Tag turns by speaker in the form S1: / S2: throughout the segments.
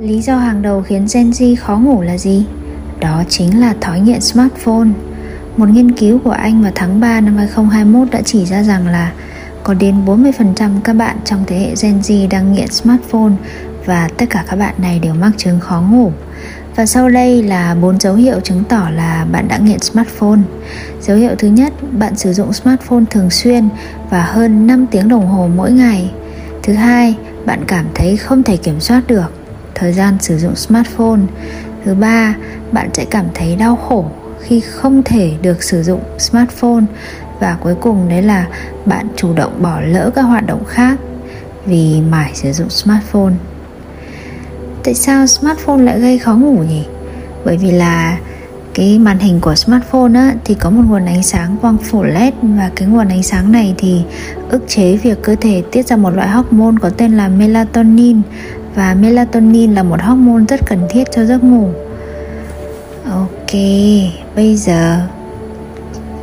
S1: Lý do hàng đầu khiến Gen Z khó ngủ là gì? Đó chính là thói nghiện smartphone. Một nghiên cứu của Anh vào tháng 3 năm 2021 đã chỉ ra rằng là có đến 40% các bạn trong thế hệ Gen Z đang nghiện smartphone và tất cả các bạn này đều mắc chứng khó ngủ. Và sau đây là bốn dấu hiệu chứng tỏ là bạn đã nghiện smartphone. Dấu hiệu thứ nhất, bạn sử dụng smartphone thường xuyên và hơn 5 tiếng đồng hồ mỗi ngày. Thứ hai, bạn cảm thấy không thể kiểm soát được thời gian sử dụng smartphone. Thứ ba, bạn sẽ cảm thấy đau khổ khi không thể được sử dụng smartphone. Và cuối cùng đấy là bạn chủ động bỏ lỡ các hoạt động khác vì mải sử dụng smartphone. Tại sao smartphone lại gây khó ngủ nhỉ? Bởi vì là cái màn hình của smartphone á, thì có một nguồn ánh sáng quang phổ led và cái nguồn ánh sáng này thì ức chế việc cơ thể tiết ra một loại hormone có tên là melatonin và melatonin là một hormone rất cần thiết cho giấc ngủ. Ok, bây giờ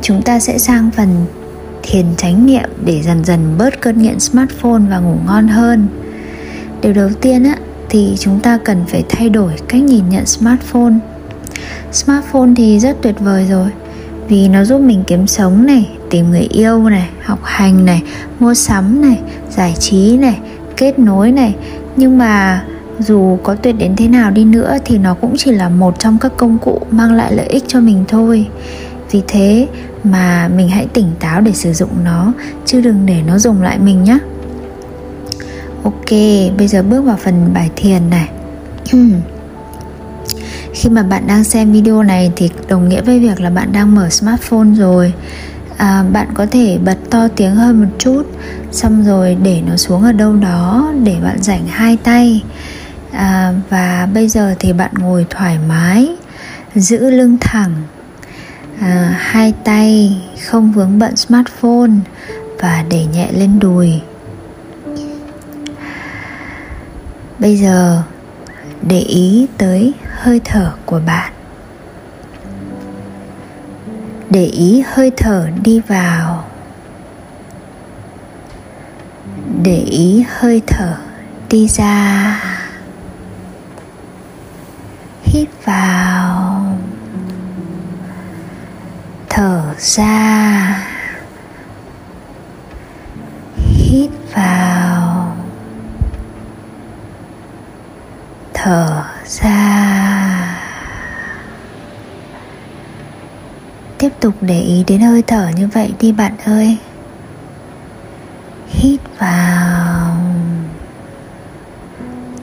S1: chúng ta sẽ sang phần thiền chánh niệm để dần dần bớt cơn nghiện smartphone và ngủ ngon hơn. Điều đầu tiên á, thì chúng ta cần phải thay đổi cách nhìn nhận smartphone. Smartphone thì rất tuyệt vời rồi, vì nó giúp mình kiếm sống này, tìm người yêu này, học hành này, mua sắm này, giải trí này, kết nối này nhưng mà dù có tuyệt đến thế nào đi nữa thì nó cũng chỉ là một trong các công cụ mang lại lợi ích cho mình thôi. Vì thế mà mình hãy tỉnh táo để sử dụng nó, chứ đừng để nó dùng lại mình nhé. Ok, bây giờ bước vào phần bài thiền này. Khi mà bạn đang xem video này thì đồng nghĩa với việc là bạn đang mở smartphone rồi à, bạn có thể bật to tiếng hơn một chút xong rồi để nó xuống ở đâu đó để bạn rảnh hai tay. À, và bây giờ thì bạn ngồi thoải mái giữ lưng thẳng. À, hai tay không vướng bận smartphone và để nhẹ lên đùi. Bây giờ để ý tới hơi thở của bạn để ý hơi thở đi vào. Để ý hơi thở đi ra. Hít vào. Thở ra hít vào thở ra tiếp tục để ý đến hơi thở như vậy đi bạn ơi. Hít vào.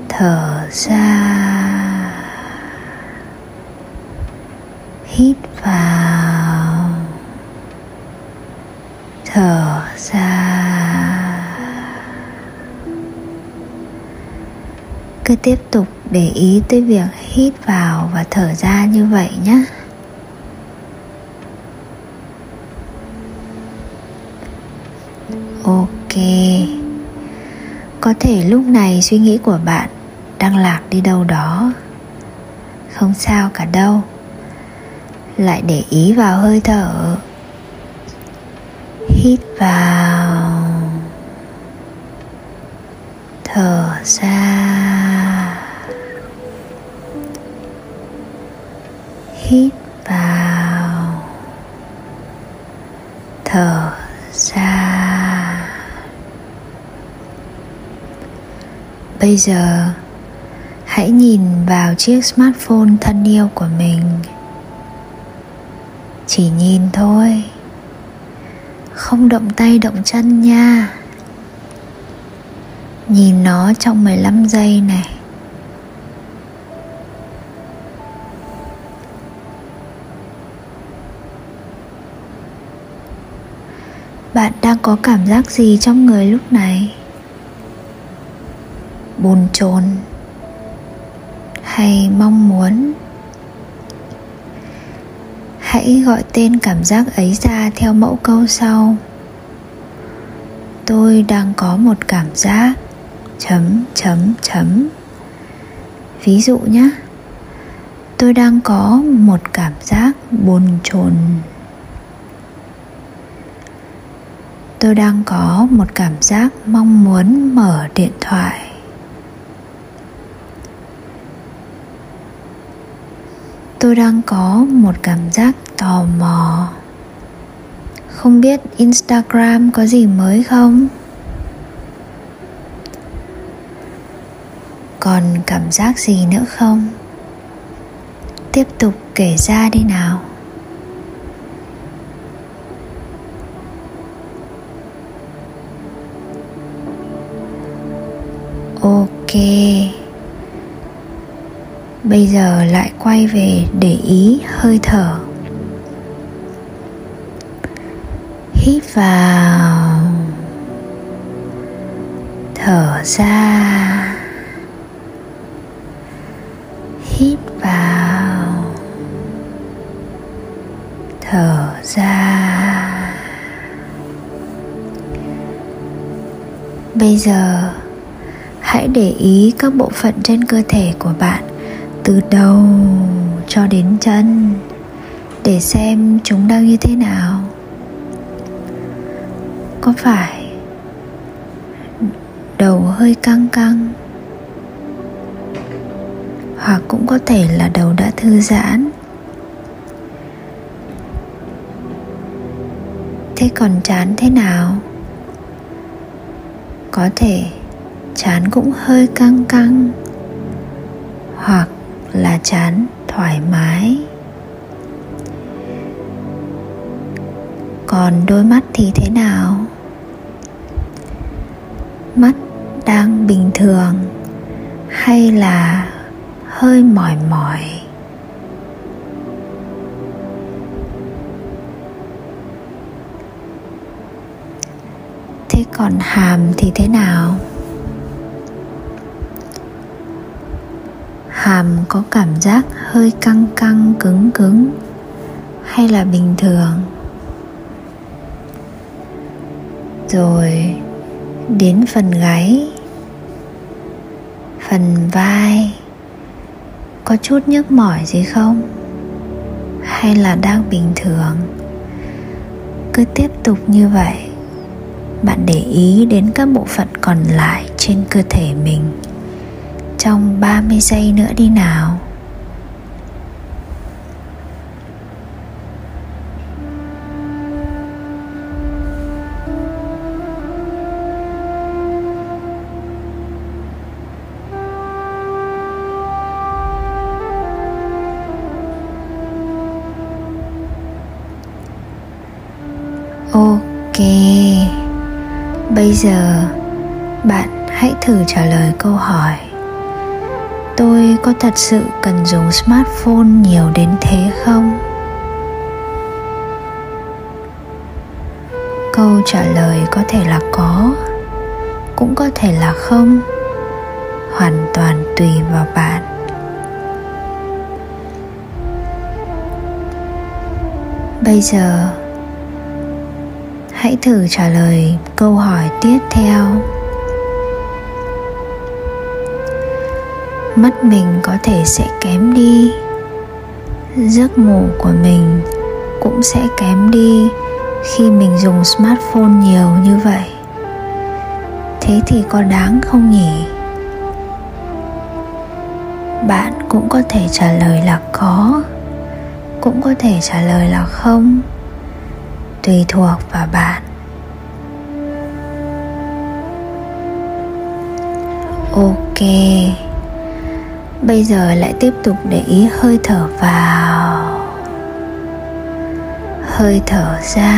S1: Thở ra. Hít vào. Thở ra. Cứ tiếp tục để ý tới việc hít vào và thở ra như vậy nhé. Ok. Có thể lúc này suy nghĩ của bạn đang lạc đi đâu đó. Không sao cả đâu. Lại để ý vào hơi thở. Hít vào. Thở ra. Hít vào thở ra bây giờ, hãy nhìn vào chiếc smartphone thân yêu của mình. Chỉ nhìn thôi. Không động tay động chân nha. Nhìn nó trong 15 giây này. Bạn đang có cảm giác gì trong người lúc này? Bồn chồn hay mong muốn. Hãy gọi tên cảm giác ấy ra theo mẫu câu sau. Tôi đang có một cảm giác. Chấm chấm chấm. Ví dụ nhé. Tôi đang có một cảm giác bồn chồn. Tôi đang có một cảm giác mong muốn mở điện thoại. Tôi đang có một cảm giác tò mò. Không biết instagram có gì mới không? Còn cảm giác gì nữa không? Tiếp tục kể ra đi nào. Ok bây giờ lại quay về để ý hơi thở. Hít vào. Thở ra. Hít vào. Thở ra. Bây giờ, hãy để ý các bộ phận trên cơ thể của bạn từ đầu cho đến chân để xem chúng đang như thế nào. Có phải đầu hơi căng căng? Hoặc cũng có thể là đầu đã thư giãn? Thế còn chán thế nào? Có thể chán cũng hơi căng căng. Hoặc là chán, thoải mái. Còn đôi mắt thì thế nào? Mắt đang bình thường hay là hơi mỏi mỏi? Thế còn hàm thì thế nào? Hàm có cảm giác hơi căng căng, cứng cứng, hay là bình thường? Rồi, đến phần gáy, phần vai, có chút nhức mỏi gì không? Hay là đang bình thường? Cứ tiếp tục như vậy, bạn để ý đến các bộ phận còn lại trên cơ thể mình trong 30 giây nữa đi nào. Ok. Bây giờ bạn hãy thử trả lời câu hỏi tôi có thật sự cần dùng smartphone nhiều đến thế không? Câu trả lời có thể là có, cũng có thể là không. Hoàn toàn tùy vào bạn. Bây giờ, hãy thử trả lời câu hỏi tiếp theo. Mắt mình có thể sẽ kém đi. Giấc ngủ của mình cũng sẽ kém đi khi mình dùng smartphone nhiều như vậy. Thế thì có đáng không nhỉ? Bạn cũng có thể trả lời là có, cũng có thể trả lời là không, tùy thuộc vào bạn. Ok bây giờ lại tiếp tục để ý hơi thở vào. Hơi thở ra.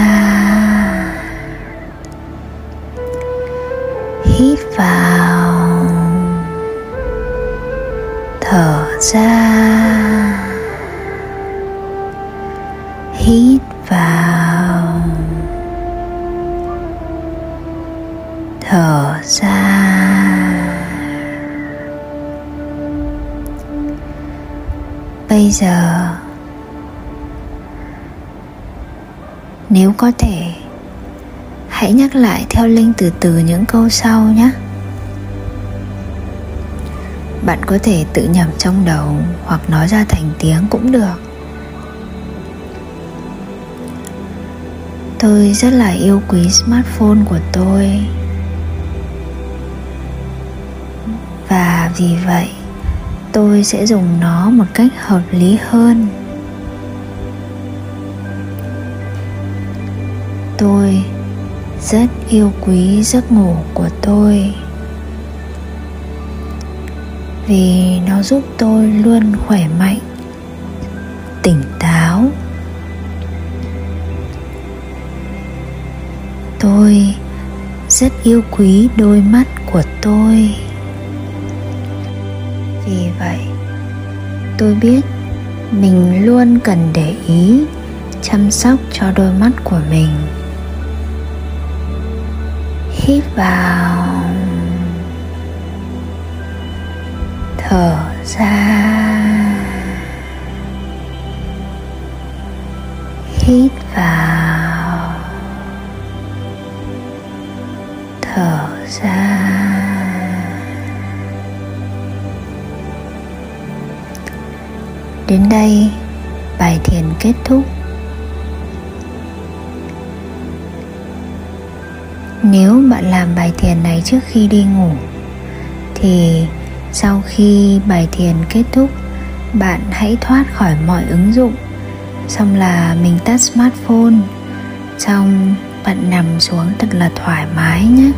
S1: Hít vào. Thở ra. Có thể. Hãy nhắc lại theo linh từ từ những câu sau nhé. Bạn có thể tự nhẩm trong đầu hoặc nói ra thành tiếng cũng được. Tôi rất là yêu quý smartphone của tôi. Và vì vậy, tôi sẽ dùng nó một cách hợp lý hơn. Tôi. Rất yêu quý giấc ngủ của tôi. Vì nó giúp tôi luôn khỏe mạnh, tỉnh táo. Tôi rất yêu quý đôi mắt của tôi. Vì vậy, tôi biết mình luôn cần để ý, chăm sóc cho đôi mắt của mình hít vào. Thở ra. Hít vào. Thở ra. Đến đây bài thiền kết thúc. Nếu bạn làm bài thiền này trước khi đi ngủ, thì sau khi bài thiền kết thúc, bạn hãy thoát khỏi mọi ứng dụng, xong là mình tắt smartphone, xong bạn nằm xuống thật là thoải mái nhé.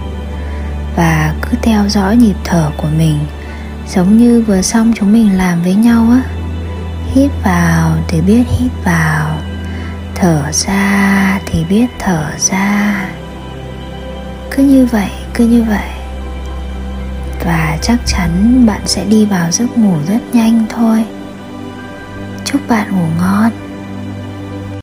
S1: Và cứ theo dõi nhịp thở của mình, giống như vừa xong chúng mình làm với nhau á. Hít vào thì biết hít vào, thở ra thì biết thở ra cứ như vậy, cứ như vậy. Và chắc chắn bạn sẽ đi vào giấc ngủ rất nhanh thôi. Chúc bạn ngủ ngon.